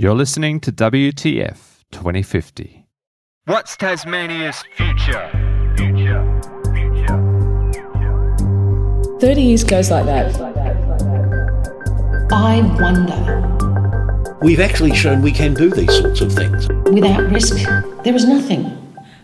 You're listening to WTF 2050. What's Tasmania's future? Future. Future. future. 30 years goes like that. I wonder. We've actually shown we can do these sorts of things. Without risk, there is nothing.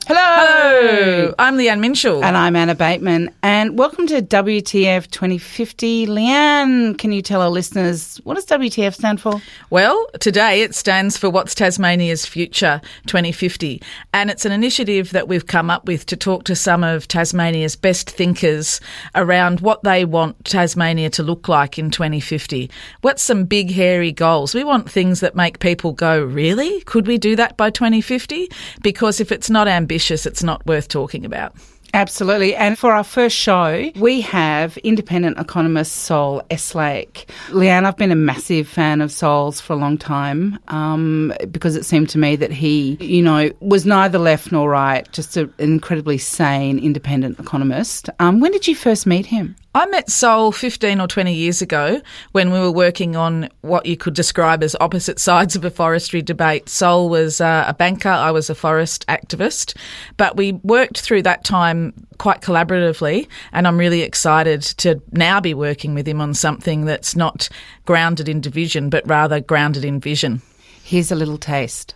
Hello. Hello. I'm Leanne Minshull. And I'm Anna Bateman. And welcome to WTF 2050. Leanne, can you tell our listeners what does WTF stand for? Well, today it stands for What's Tasmania's Future 2050. And it's an initiative that we've come up with to talk to some of Tasmania's best thinkers around what they want Tasmania to look like in 2050. What's some big, hairy goals? We want things that make people go, really? Could we do that by 2050? Because if it's not ambitious, ambitious, it's not worth talking about. Absolutely. And for our first show, we have independent economist Saul Eslake. Leanne, I've been a massive fan of Saul's for a long time um, because it seemed to me that he, you know, was neither left nor right, just an incredibly sane, independent economist. Um, when did you first meet him? I met Saul 15 or 20 years ago when we were working on what you could describe as opposite sides of a forestry debate. Saul was uh, a banker, I was a forest activist, but we worked through that time quite collaboratively, and I'm really excited to now be working with him on something that's not grounded in division, but rather grounded in vision. Here's a little taste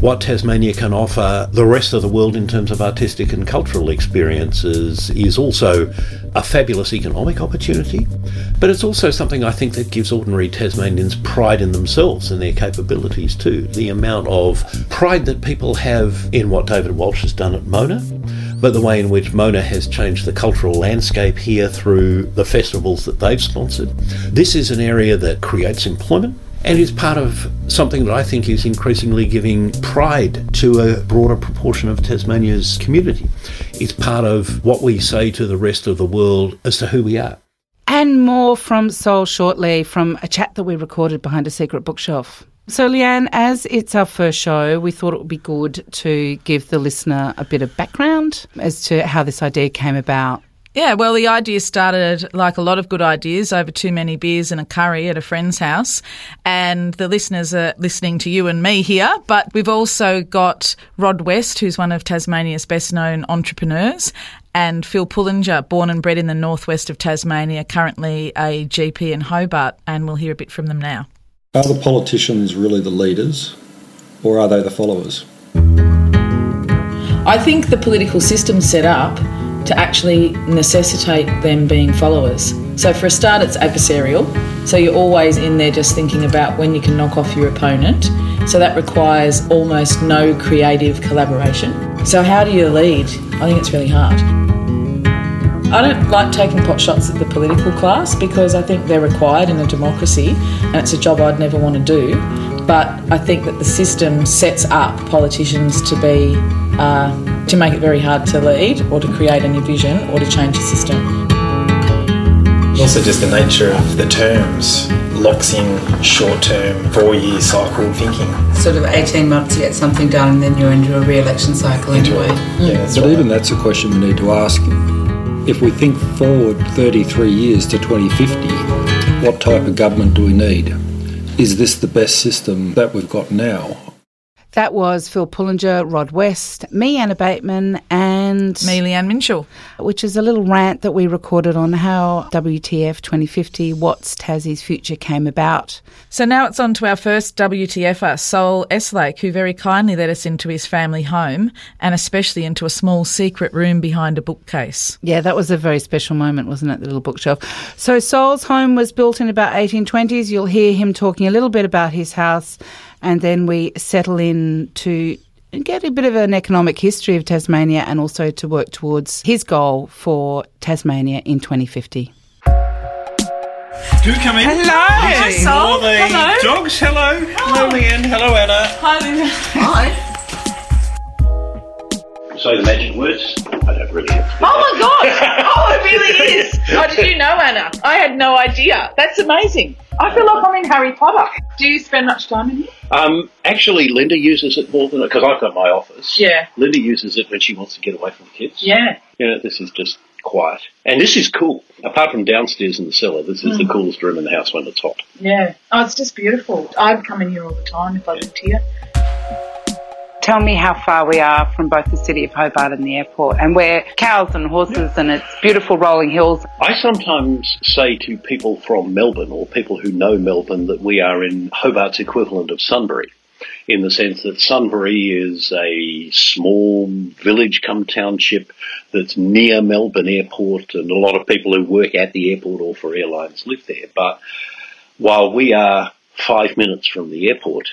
what Tasmania can offer the rest of the world in terms of artistic and cultural experiences is also a fabulous economic opportunity, but it's also something I think that gives ordinary Tasmanians pride in themselves and their capabilities too. The amount of pride that people have in what David Walsh has done at Mona, but the way in which Mona has changed the cultural landscape here through the festivals that they've sponsored. This is an area that creates employment and is part of something that I think is increasingly giving pride to a broader proportion of Tasmania's community. It's part of what we say to the rest of the world as to who we are. And more from Saul shortly from a chat that we recorded behind a secret bookshelf. So, Leanne, as it's our first show, we thought it would be good to give the listener a bit of background as to how this idea came about yeah, well, the idea started like a lot of good ideas over too many beers and a curry at a friend's house. And the listeners are listening to you and me here, but we've also got Rod West, who's one of Tasmania's best known entrepreneurs, and Phil Pullinger, born and bred in the northwest of Tasmania, currently a GP in Hobart. And we'll hear a bit from them now. Are the politicians really the leaders, or are they the followers? I think the political system's set up to actually necessitate them being followers. So, for a start, it's adversarial. So, you're always in there just thinking about when you can knock off your opponent. So, that requires almost no creative collaboration. So, how do you lead? I think it's really hard. I don't like taking pot shots at the political class because I think they're required in a democracy and it's a job I'd never want to do. But I think that the system sets up politicians to be uh, to make it very hard to lead or to create a new vision or to change the system. Also, just the nature of the terms locks in short term, four year cycle thinking. Sort of 18 months to get something done and then you're into a re election cycle anyway. Yeah, but right. even that's a question we need to ask. If we think forward 33 years to 2050, what type of government do we need? Is this the best system that we've got now? That was Phil Pullinger, Rod West, me, Anna Bateman, and me, Leanne Minshull. Which is a little rant that we recorded on how WTF 2050, What's Tassie's Future came about. So now it's on to our first WTFer, Saul Eslake, who very kindly let us into his family home and especially into a small secret room behind a bookcase. Yeah, that was a very special moment, wasn't it? The little bookshelf. So Saul's home was built in about 1820s. You'll hear him talking a little bit about his house and then we settle in to get a bit of an economic history of Tasmania and also to work towards his goal for Tasmania in 2050. Do come in. Hello. Hello. Hello. Dogs. Hello. Hello, Leanne. Hello, Anna. Hi, Linda. Hi. Say the magic words. I don't really have to. Oh my god! oh, it really is. Oh, did you know, Anna? I had no idea. That's amazing. I feel like I'm in Harry Potter. Do you spend much time in here? Um, actually, Linda uses it more than because I've got my office. Yeah. Linda uses it when she wants to get away from the kids. Yeah. Yeah, this is just quiet. And this is cool. Apart from downstairs in the cellar, this is the Mm. coolest room in the house when it's hot. Yeah. Oh, it's just beautiful. I'd come in here all the time if I lived here. Tell me how far we are from both the city of Hobart and the airport, and we're cows and horses, and it's beautiful rolling hills. I sometimes say to people from Melbourne or people who know Melbourne that we are in Hobart's equivalent of Sunbury. In the sense that Sunbury is a small village come township that's near Melbourne Airport, and a lot of people who work at the airport or for airlines live there. But while we are five minutes from the airport,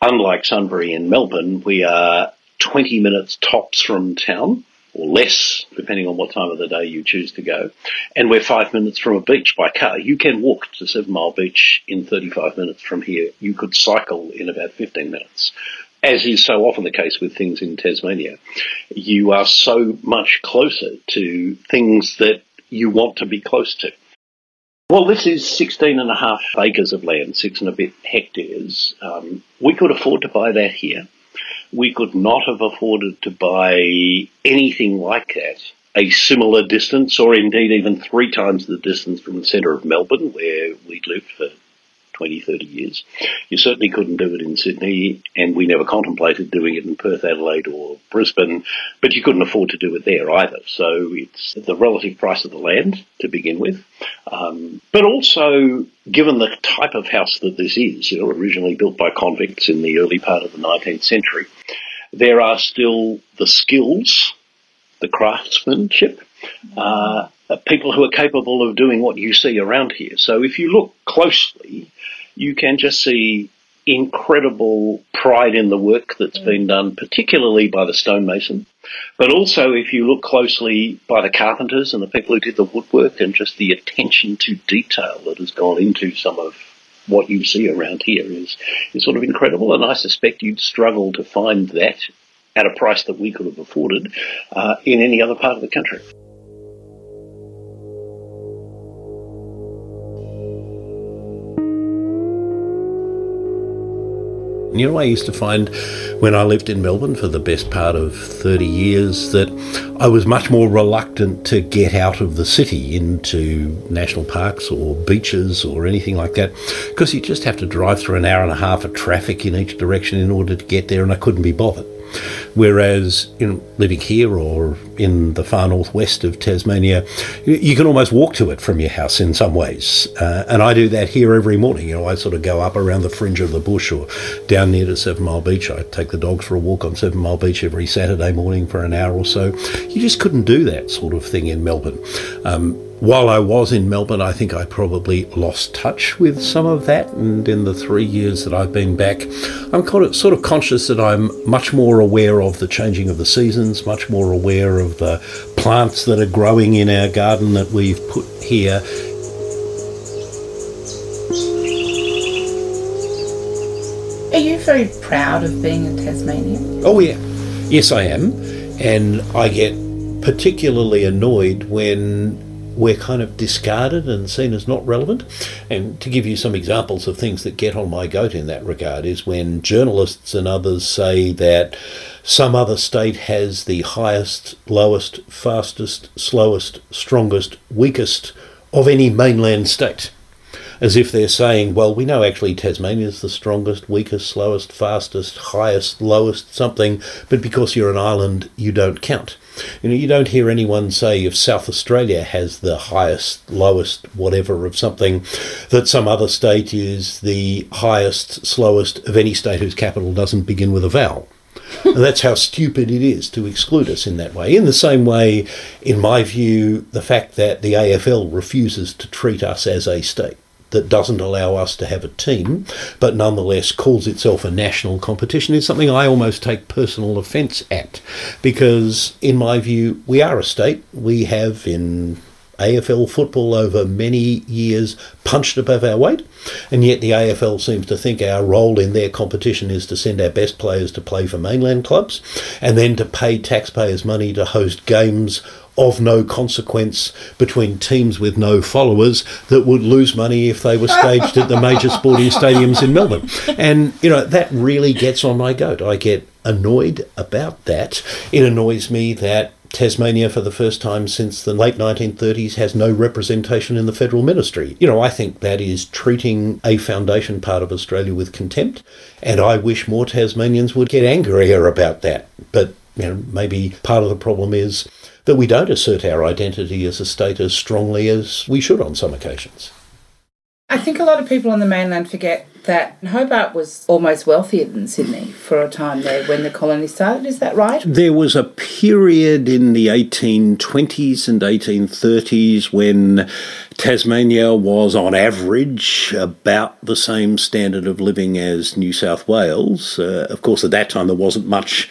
unlike Sunbury and Melbourne, we are 20 minutes tops from town, or less, depending on what time of the day you choose to go. And we're five minutes from a beach by car. You can walk to Seven Mile Beach in 35 minutes from here. You could cycle in about 15 minutes. As is so often the case with things in Tasmania, you are so much closer to things that you want to be close to. Well, this is 16 and a half acres of land, six and a bit hectares. Um, we could afford to buy that here. We could not have afforded to buy anything like that a similar distance, or indeed even three times the distance from the centre of Melbourne, where we'd lived for 20, 30 years. You certainly couldn't do it in Sydney, and we never contemplated doing it in Perth, Adelaide, or Brisbane, but you couldn't afford to do it there either. So it's the relative price of the land to begin with, um, but also given the type of house that this is, you know, originally built by convicts in the early part of the 19th century, there are still the skills, the craftsmanship, uh, people who are capable of doing what you see around here. So if you look closely, you can just see incredible pride in the work that's been done, particularly by the stonemason, but also if you look closely by the carpenters and the people who did the woodwork and just the attention to detail that has gone into some of what you see around here is, is sort of incredible. And I suspect you'd struggle to find that at a price that we could have afforded uh, in any other part of the country. You know, I used to find when I lived in Melbourne for the best part of 30 years that I was much more reluctant to get out of the city into national parks or beaches or anything like that because you just have to drive through an hour and a half of traffic in each direction in order to get there, and I couldn't be bothered. Whereas, you know, living here or in the far northwest of Tasmania, you, you can almost walk to it from your house in some ways. Uh, and I do that here every morning. You know, I sort of go up around the fringe of the bush or down near to Seven Mile Beach. I take the dogs for a walk on Seven Mile Beach every Saturday morning for an hour or so. You just couldn't do that sort of thing in Melbourne. Um, while I was in Melbourne, I think I probably lost touch with some of that. And in the three years that I've been back, I'm sort of conscious that I'm much more aware of the changing of the seasons, much more aware of the plants that are growing in our garden that we've put here. Are you very proud of being a Tasmanian? Oh, yeah. Yes, I am. And I get particularly annoyed when we're kind of discarded and seen as not relevant. And to give you some examples of things that get on my goat in that regard is when journalists and others say that some other state has the highest, lowest, fastest, slowest, strongest, weakest of any mainland state. As if they're saying, well, we know actually Tasmania's the strongest, weakest, slowest, fastest, highest, lowest, something, but because you're an island, you don't count. You know, you don't hear anyone say if South Australia has the highest, lowest, whatever of something, that some other state is the highest, slowest of any state whose capital doesn't begin with a vowel. and that's how stupid it is to exclude us in that way. In the same way, in my view, the fact that the AFL refuses to treat us as a state that doesn't allow us to have a team, but nonetheless calls itself a national competition, is something I almost take personal offence at. Because, in my view, we are a state. We have, in AFL football over many years punched above our weight, and yet the AFL seems to think our role in their competition is to send our best players to play for mainland clubs and then to pay taxpayers' money to host games of no consequence between teams with no followers that would lose money if they were staged at the major sporting stadiums in Melbourne. And, you know, that really gets on my goat. I get annoyed about that. It annoys me that Tasmania, for the first time since the late 1930s, has no representation in the federal ministry. You know, I think that is treating a foundation part of Australia with contempt, and I wish more Tasmanians would get angrier about that. But, you know, maybe part of the problem is that we don't assert our identity as a state as strongly as we should on some occasions. I think a lot of people on the mainland forget that Hobart was almost wealthier than Sydney for a time there when the colony started. Is that right? There was a period in the 1820s and 1830s when Tasmania was, on average, about the same standard of living as New South Wales. Uh, of course, at that time, there wasn't much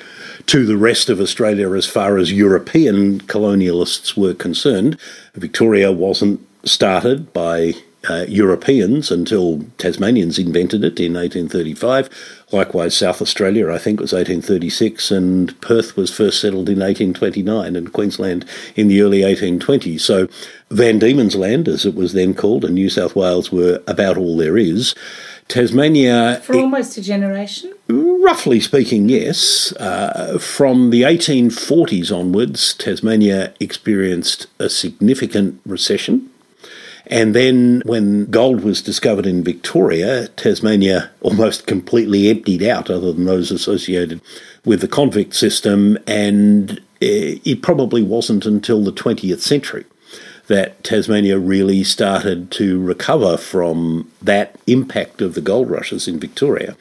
to the rest of Australia as far as European colonialists were concerned. Victoria wasn't started by uh, Europeans until Tasmanians invented it in 1835. Likewise, South Australia, I think, was 1836, and Perth was first settled in 1829, and Queensland in the early 1820s. So, Van Diemen's Land, as it was then called, and New South Wales were about all there is. Tasmania. For almost a generation? Roughly speaking, yes. Uh, from the 1840s onwards, Tasmania experienced a significant recession. And then when gold was discovered in Victoria, Tasmania almost completely emptied out, other than those associated with the convict system. And eh, it probably wasn't until the 20th century that Tasmania really started to recover from that impact of the gold rushes in Victoria.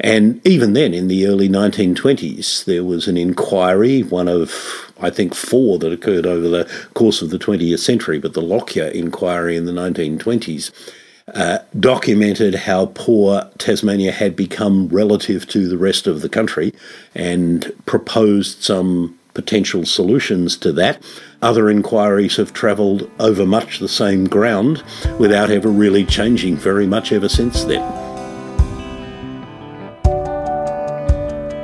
And even then, in the early 1920s, there was an inquiry, one of, I think, four that occurred over the course of the 20th century, but the Lockyer inquiry in the 1920s uh, documented how poor Tasmania had become relative to the rest of the country and proposed some potential solutions to that. Other inquiries have travelled over much the same ground without ever really changing very much ever since then.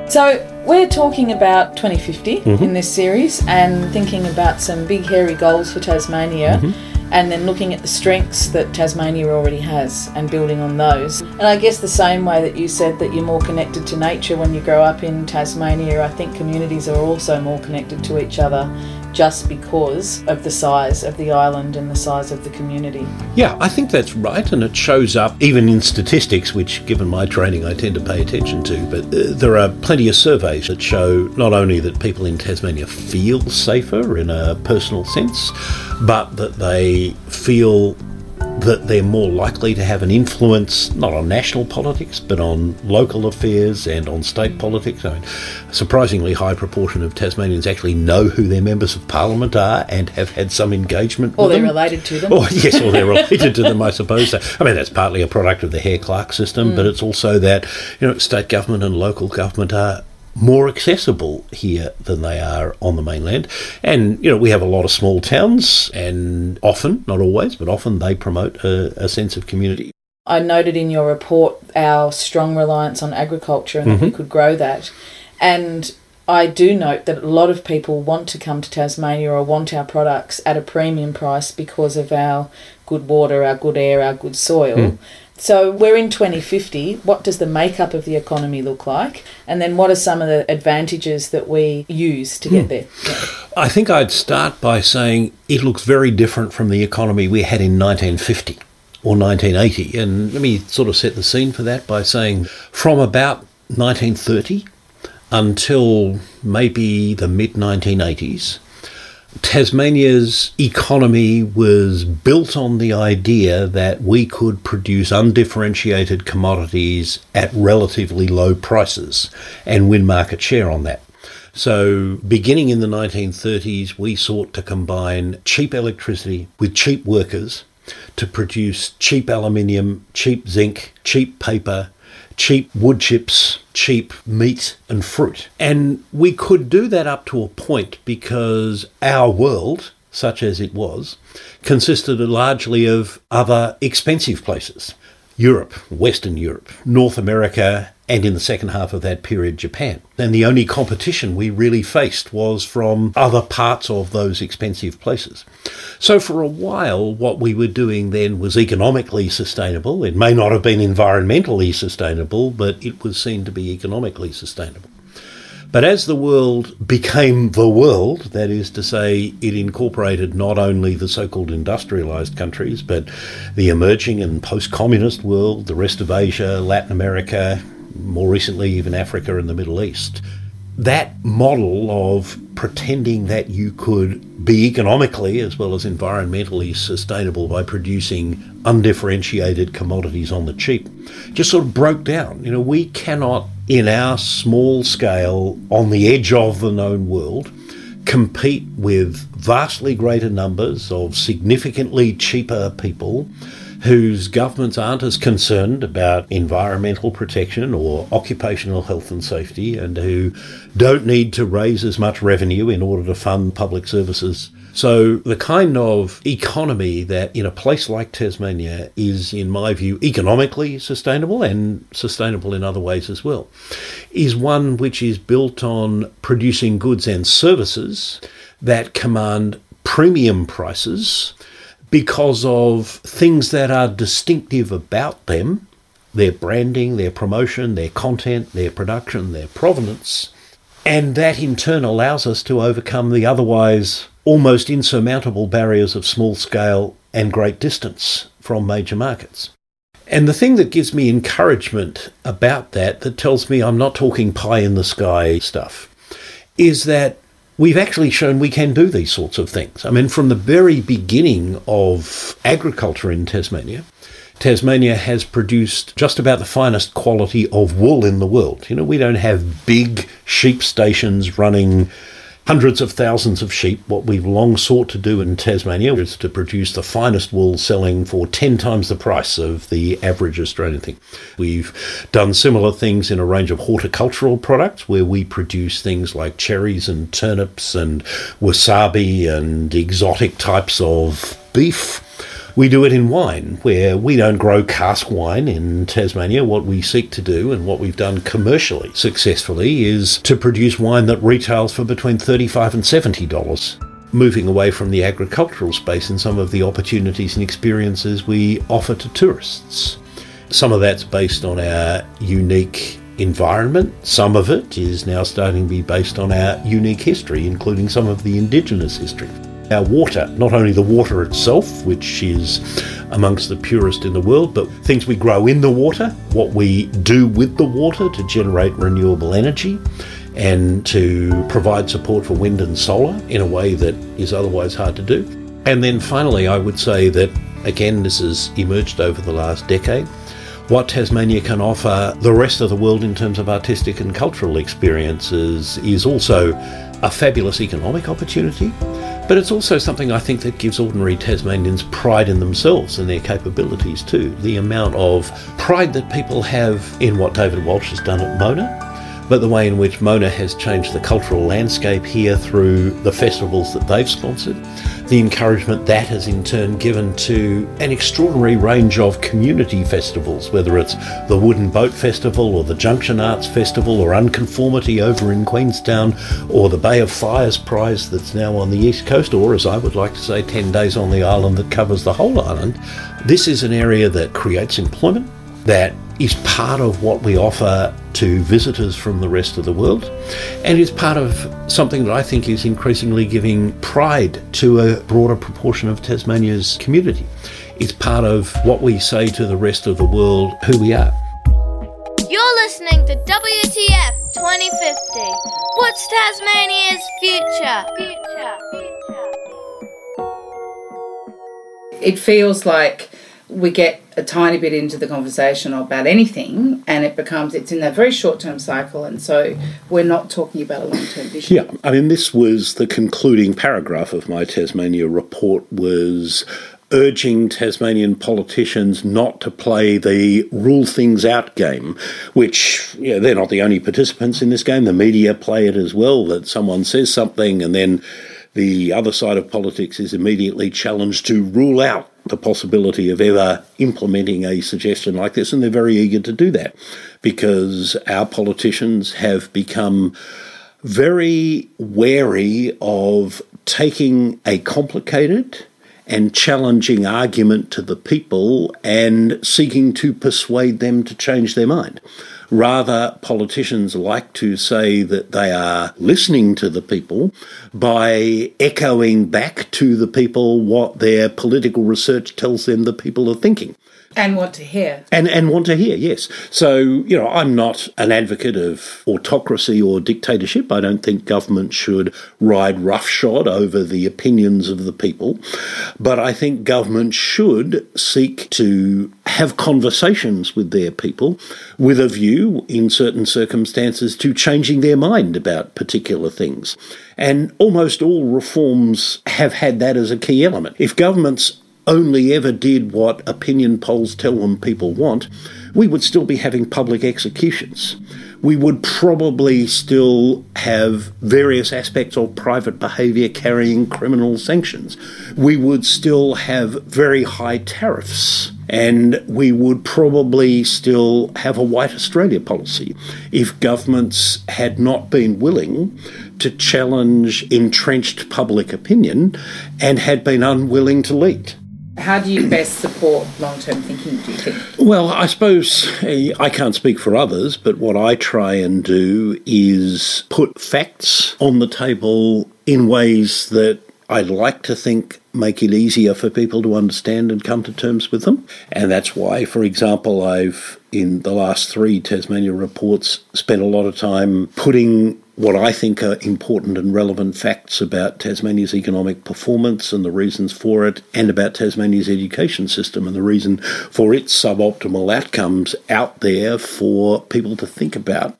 So, we're talking about 2050 mm-hmm. in this series and thinking about some big, hairy goals for Tasmania. Mm-hmm and then looking at the strengths that Tasmania already has and building on those. And I guess the same way that you said that you're more connected to nature when you grow up in Tasmania, I think communities are also more connected to each other just because of the size of the island and the size of the community. Yeah, I think that's right, and it shows up even in statistics, which, given my training, I tend to pay attention to. But uh, there are plenty of surveys that show not only that people in Tasmania feel safer in a personal sense, but that they feel that they're more likely to have an influence not on national politics but on local affairs and on state politics. I mean, a surprisingly high proportion of Tasmanians actually know who their members of parliament are and have had some engagement or they're them. related to them. Or yes, or they're related to them, I suppose. I mean, that's partly a product of the Hare-Clark system, mm. but it's also that you know state government and local government are more accessible here than they are on the mainland. And, you know, we have a lot of small towns, and often, not always, but often they promote a, a sense of community. I noted in your report our strong reliance on agriculture and mm-hmm. that we could grow that. And I do note that a lot of people want to come to Tasmania or want our products at a premium price because of our good water, our good air, our good soil. Mm. So we're in 2050. What does the makeup of the economy look like? And then what are some of the advantages that we use to get hmm. there? Yeah. I think I'd start by saying it looks very different from the economy we had in 1950 or 1980. And let me sort of set the scene for that by saying from about 1930 until maybe the mid 1980s, Tasmania's economy was built on the idea that we could produce undifferentiated commodities at relatively low prices and win market share on that. So, beginning in the 1930s, we sought to combine cheap electricity with cheap workers to produce cheap aluminium, cheap zinc, cheap paper, cheap wood chips, cheap meat and fruit. And we could do that up to a point because our world, such as it was, consisted largely of other expensive places. Europe, Western Europe, North America, and in the second half of that period, Japan. And the only competition we really faced was from other parts of those expensive places. So for a while, what we were doing then was economically sustainable. It may not have been environmentally sustainable, but it was seen to be economically sustainable. But as the world became the world, that is to say, it incorporated not only the so called industrialized countries, but the emerging and post communist world, the rest of Asia, Latin America, more recently, even Africa and the Middle East. That model of pretending that you could be economically as well as environmentally sustainable by producing undifferentiated commodities on the cheap just sort of broke down. You know, we cannot, in our small scale, on the edge of the known world, compete with vastly greater numbers of significantly cheaper people whose governments aren't as concerned about environmental protection or occupational health and safety and who don't need to raise as much revenue in order to fund public services. So, the kind of economy that in a place like Tasmania is, in my view, economically sustainable and sustainable in other ways as well, is one which is built on producing goods and services that command premium prices because of things that are distinctive about them their branding, their promotion, their content, their production, their provenance. And that in turn allows us to overcome the otherwise almost insurmountable barriers of small scale and great distance from major markets. And the thing that gives me encouragement about that, that tells me I'm not talking pie in the sky stuff, is that we've actually shown we can do these sorts of things. I mean, from the very beginning of agriculture in Tasmania, Tasmania has produced just about the finest quality of wool in the world. You know, we don't have big sheep stations running hundreds of thousands of sheep. What we've long sought to do in Tasmania is to produce the finest wool selling for 10 times the price of the average Australian thing. We've done similar things in a range of horticultural products where we produce things like cherries and turnips and wasabi and exotic types of beef we do it in wine, where we don't grow cask wine in Tasmania. What we seek to do and what we've done commercially successfully is to produce wine that retails for between 35 and $70 moving away from the agricultural space and some of the opportunities and experiences we offer to tourists. Some of that's based on our unique environment. Some of it is now starting to be based on our unique history, including some of the indigenous history. Our water, not only the water itself, which is amongst the purest in the world, but things we grow in the water, what we do with the water to generate renewable energy and to provide support for wind and solar in a way that is otherwise hard to do. And then finally, I would say that, again, this has emerged over the last decade. What Tasmania can offer the rest of the world in terms of artistic and cultural experiences is also a fabulous economic opportunity, but it's also something I think that gives ordinary Tasmanians pride in themselves and their capabilities too. The amount of pride that people have in what David Walsh has done at Mona, but the way in which Mona has changed the cultural landscape here through the festivals that they've sponsored, the encouragement that has in turn given to an extraordinary range of community festivals, whether it's the Wooden Boat Festival or the Junction Arts Festival or Unconformity over in Queenstown or the Bay of Fires Prize that's now on the East Coast, or as I would like to say, 10 days on the island that covers the whole island. This is an area that creates employment, that is part of what we offer to visitors from the rest of the world, and is part of something that I think is increasingly giving pride to a broader proportion of Tasmania's community. It's part of what we say to the rest of the world who we are. You're listening to WTF 2050. What's Tasmania's future? future? Future. It feels like we get a tiny bit into the conversation about anything and it becomes it's in that very short term cycle and so we're not talking about a long term vision. Yeah i mean this was the concluding paragraph of my tasmania report was urging tasmanian politicians not to play the rule things out game which yeah, they're not the only participants in this game. The media play it as well that someone says something and then the other side of politics is immediately challenged to rule out the possibility of ever implementing a suggestion like this, and they're very eager to do that because our politicians have become very wary of taking a complicated and challenging argument to the people and seeking to persuade them to change their mind. Rather, politicians like to say that they are listening to the people by echoing back to the people what their political research tells them the people are thinking. And want to hear. And, and want to hear, yes. So, you know, I'm not an advocate of autocracy or dictatorship. I don't think government should ride roughshod over the opinions of the people. But I think government should seek to have conversations with their people with a view, in certain circumstances, to changing their mind about particular things. And almost all reforms have had that as a key element. If governments only ever did what opinion polls tell them people want, we would still be having public executions. We would probably still have various aspects of private behaviour carrying criminal sanctions. We would still have very high tariffs. And we would probably still have a white Australia policy if governments had not been willing to challenge entrenched public opinion and had been unwilling to lead. How do you best support long term thinking, do you think? Well, I suppose eh, I can't speak for others, but what I try and do is put facts on the table in ways that I'd like to think make it easier for people to understand and come to terms with them. And that's why, for example, I've, in the last three Tasmania reports, spent a lot of time putting what I think are important and relevant facts about Tasmania's economic performance and the reasons for it, and about Tasmania's education system and the reason for its suboptimal outcomes out there for people to think about.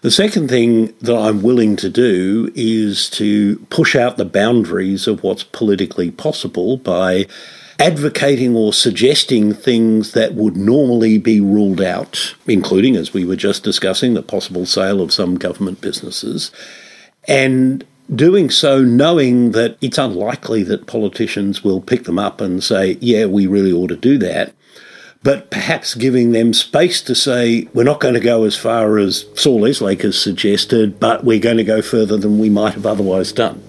The second thing that I'm willing to do is to push out the boundaries of what's politically possible by advocating or suggesting things that would normally be ruled out, including, as we were just discussing, the possible sale of some government businesses, and doing so knowing that it's unlikely that politicians will pick them up and say, yeah, we really ought to do that but perhaps giving them space to say, we're not going to go as far as Saul Eslake has suggested, but we're going to go further than we might have otherwise done.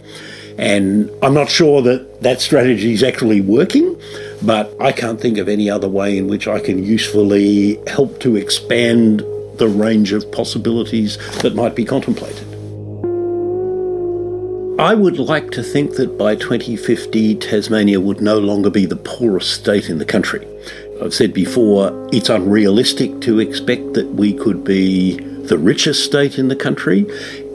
And I'm not sure that that strategy is actually working, but I can't think of any other way in which I can usefully help to expand the range of possibilities that might be contemplated. I would like to think that by 2050, Tasmania would no longer be the poorest state in the country. I've said before, it's unrealistic to expect that we could be the richest state in the country.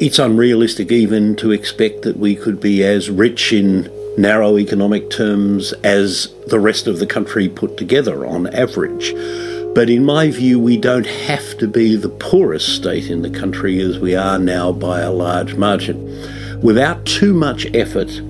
It's unrealistic even to expect that we could be as rich in narrow economic terms as the rest of the country put together on average. But in my view, we don't have to be the poorest state in the country as we are now by a large margin without too much effort,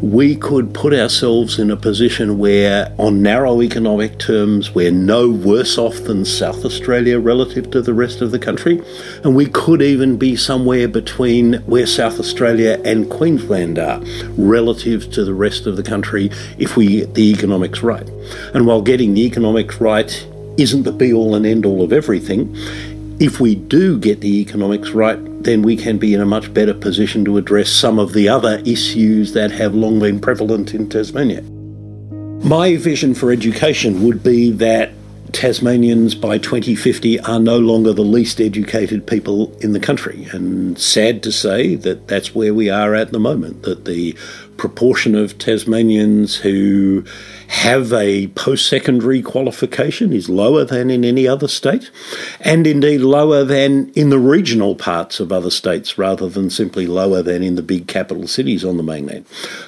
we could put ourselves in a position where, on narrow economic terms, we're no worse off than South Australia relative to the rest of the country. And we could even be somewhere between where South Australia and Queensland are relative to the rest of the country if we get the economics right. And while getting the economics right isn't the be all and end all of everything, if we do get the economics right, then we can be in a much better position to address some of the other issues that have long been prevalent in Tasmania. My vision for education would be that Tasmanians by 2050 are no longer the least educated people in the country. And sad to say that that's where we are at the moment, that the proportion of Tasmanians who have a post secondary qualification is lower than in any other state, and indeed lower than in the regional parts of other states rather than simply lower than in the big capital cities on the mainland.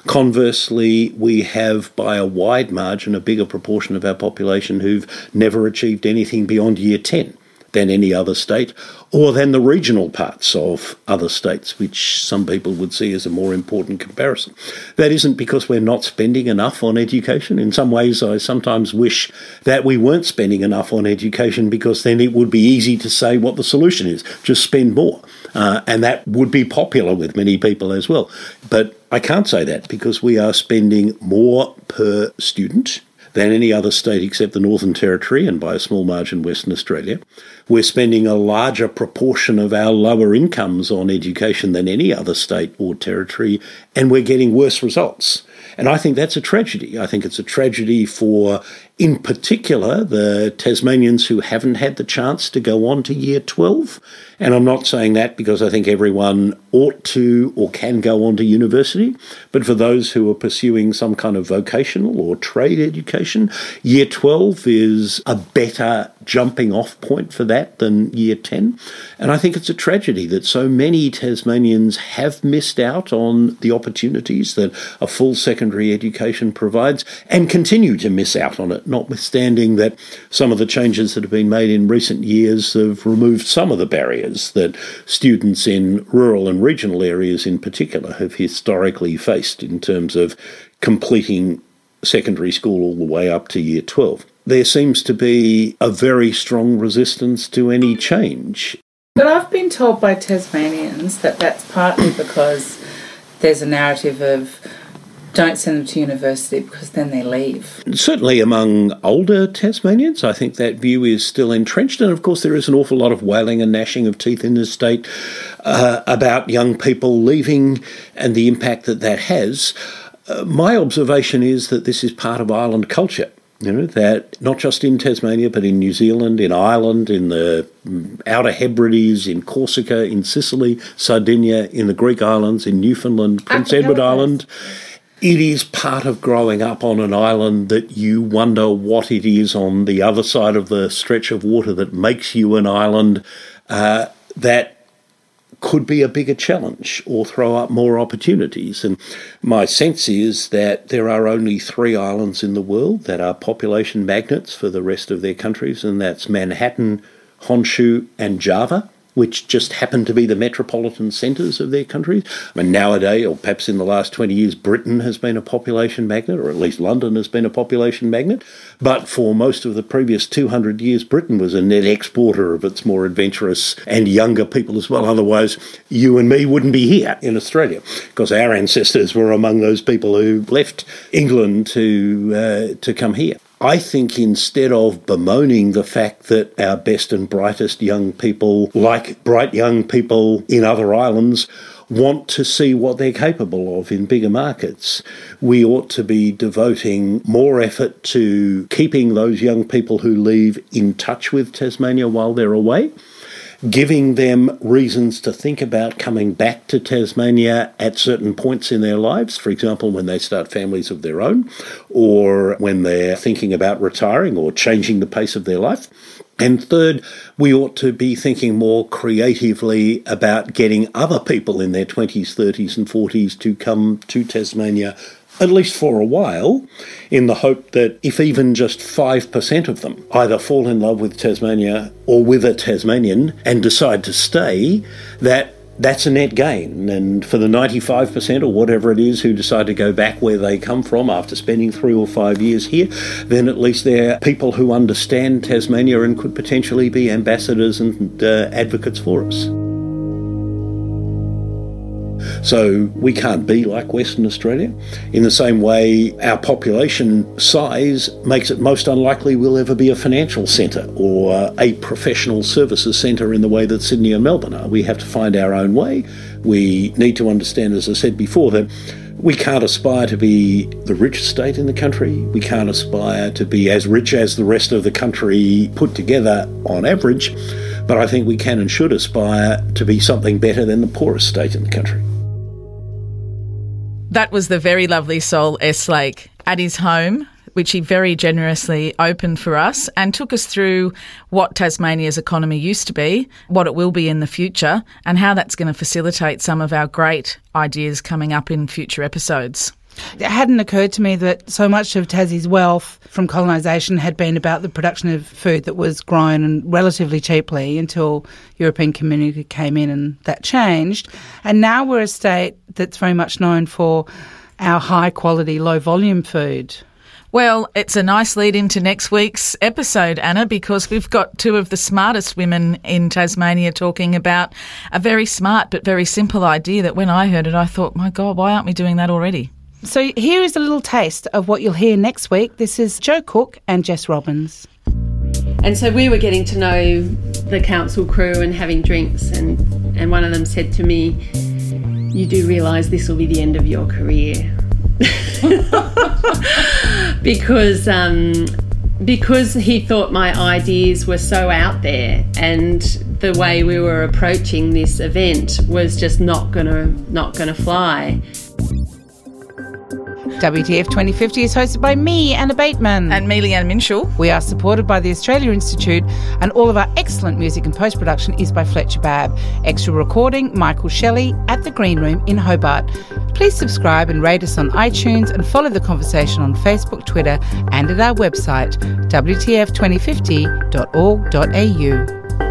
Conversely, we have by a wide margin a bigger proportion of our population who've never achieved anything beyond year 10 than any other state, or than the regional parts of other states, which some people would see as a more important comparison. That isn't because we're not spending enough on education. In some ways, I sometimes wish that we weren't spending enough on education because then it would be easy to say what the solution is just spend more. Uh, and that would be popular with many people as well. But I can't say that because we are spending more per student than any other state except the Northern Territory and by a small margin Western Australia. We're spending a larger proportion of our lower incomes on education than any other state or territory, and we're getting worse results. And I think that's a tragedy. I think it's a tragedy for, in particular, the Tasmanians who haven't had the chance to go on to year 12. And I'm not saying that because I think everyone ought to or can go on to university, but for those who are pursuing some kind of vocational or trade education, year 12 is a better jumping off point for that than year 10. And I think it's a tragedy that so many Tasmanians have missed out on the opportunities that a full secondary education provides and continue to miss out on it, notwithstanding that some of the changes that have been made in recent years have removed some of the barriers that students in rural and regional areas in particular have historically faced in terms of completing secondary school all the way up to year 12 there seems to be a very strong resistance to any change. But I've been told by Tasmanians that that's partly because there's a narrative of don't send them to university because then they leave. Certainly among older Tasmanians, I think that view is still entrenched. And of course, there is an awful lot of wailing and gnashing of teeth in the state uh, about young people leaving and the impact that that has. Uh, my observation is that this is part of island culture. You know, that not just in Tasmania, but in New Zealand, in Ireland, in the Outer Hebrides, in Corsica, in Sicily, Sardinia, in the Greek islands, in Newfoundland, Prince Edward Island. It is part of growing up on an island that you wonder what it is on the other side of the stretch of water that makes you an island. Uh, that could be a bigger challenge or throw up more opportunities. And my sense is that there are only three islands in the world that are population magnets for the rest of their countries, and that's Manhattan, Honshu, and Java which just happen to be the metropolitan centres of their countries. I mean, nowadays, or perhaps in the last 20 years, Britain has been a population magnet, or at least London has been a population magnet. But for most of the previous 200 years, Britain was a net exporter of its more adventurous and younger people as well. Otherwise, you and me wouldn't be here in Australia, because our ancestors were among those people who left England to, uh, to come here. I think instead of bemoaning the fact that our best and brightest young people, like bright young people in other islands, want to see what they're capable of in bigger markets. We ought to be devoting more effort to keeping those young people who leave in touch with Tasmania while they're away giving them reasons to think about coming back to Tasmania at certain points in their lives, for example, when they start families of their own, or when they're thinking about retiring or changing the pace of their life. And third, we ought to be thinking more creatively about getting other people in their 20s, 30s, and 40s to come to Tasmania at least for a while, in the hope that if even just 5% of them either fall in love with Tasmania or with a Tasmanian and decide to stay, that that's a net gain. And for the 95% or whatever it is who decide to go back where they come from after spending three or five years here, then at least they're people who understand Tasmania and could potentially be ambassadors and uh, advocates for us. So we can't be like Western Australia. In the same way, our population size makes it most unlikely we'll ever be a financial centre or a professional services centre in the way that Sydney and Melbourne are. We have to find our own way. We need to understand, as I said before, that we can't aspire to be the richest state in the country. We can't aspire to be as rich as the rest of the country put together on average. But I think we can and should aspire to be something better than the poorest state in the country. That was the very lovely Saul Eslake at his home, which he very generously opened for us and took us through what Tasmania's economy used to be, what it will be in the future, and how that's going to facilitate some of our great ideas coming up in future episodes. It hadn't occurred to me that so much of Tassie's wealth from colonisation had been about the production of food that was grown and relatively cheaply until European community came in and that changed. And now we're a state that's very much known for our high quality, low volume food. Well, it's a nice lead into next week's episode, Anna, because we've got two of the smartest women in Tasmania talking about a very smart but very simple idea that when I heard it, I thought, my God, why aren't we doing that already? So here is a little taste of what you'll hear next week. This is Joe Cook and Jess Robbins. And so we were getting to know the council crew and having drinks, and, and one of them said to me, You do realise this will be the end of your career. because um, because he thought my ideas were so out there and the way we were approaching this event was just not gonna not gonna fly. WTF 2050 is hosted by me, Anna Bateman. And me, Leanne Minshull. We are supported by the Australia Institute, and all of our excellent music and post production is by Fletcher Babb. Extra recording, Michael Shelley at the Green Room in Hobart. Please subscribe and rate us on iTunes and follow the conversation on Facebook, Twitter, and at our website, WTF2050.org.au.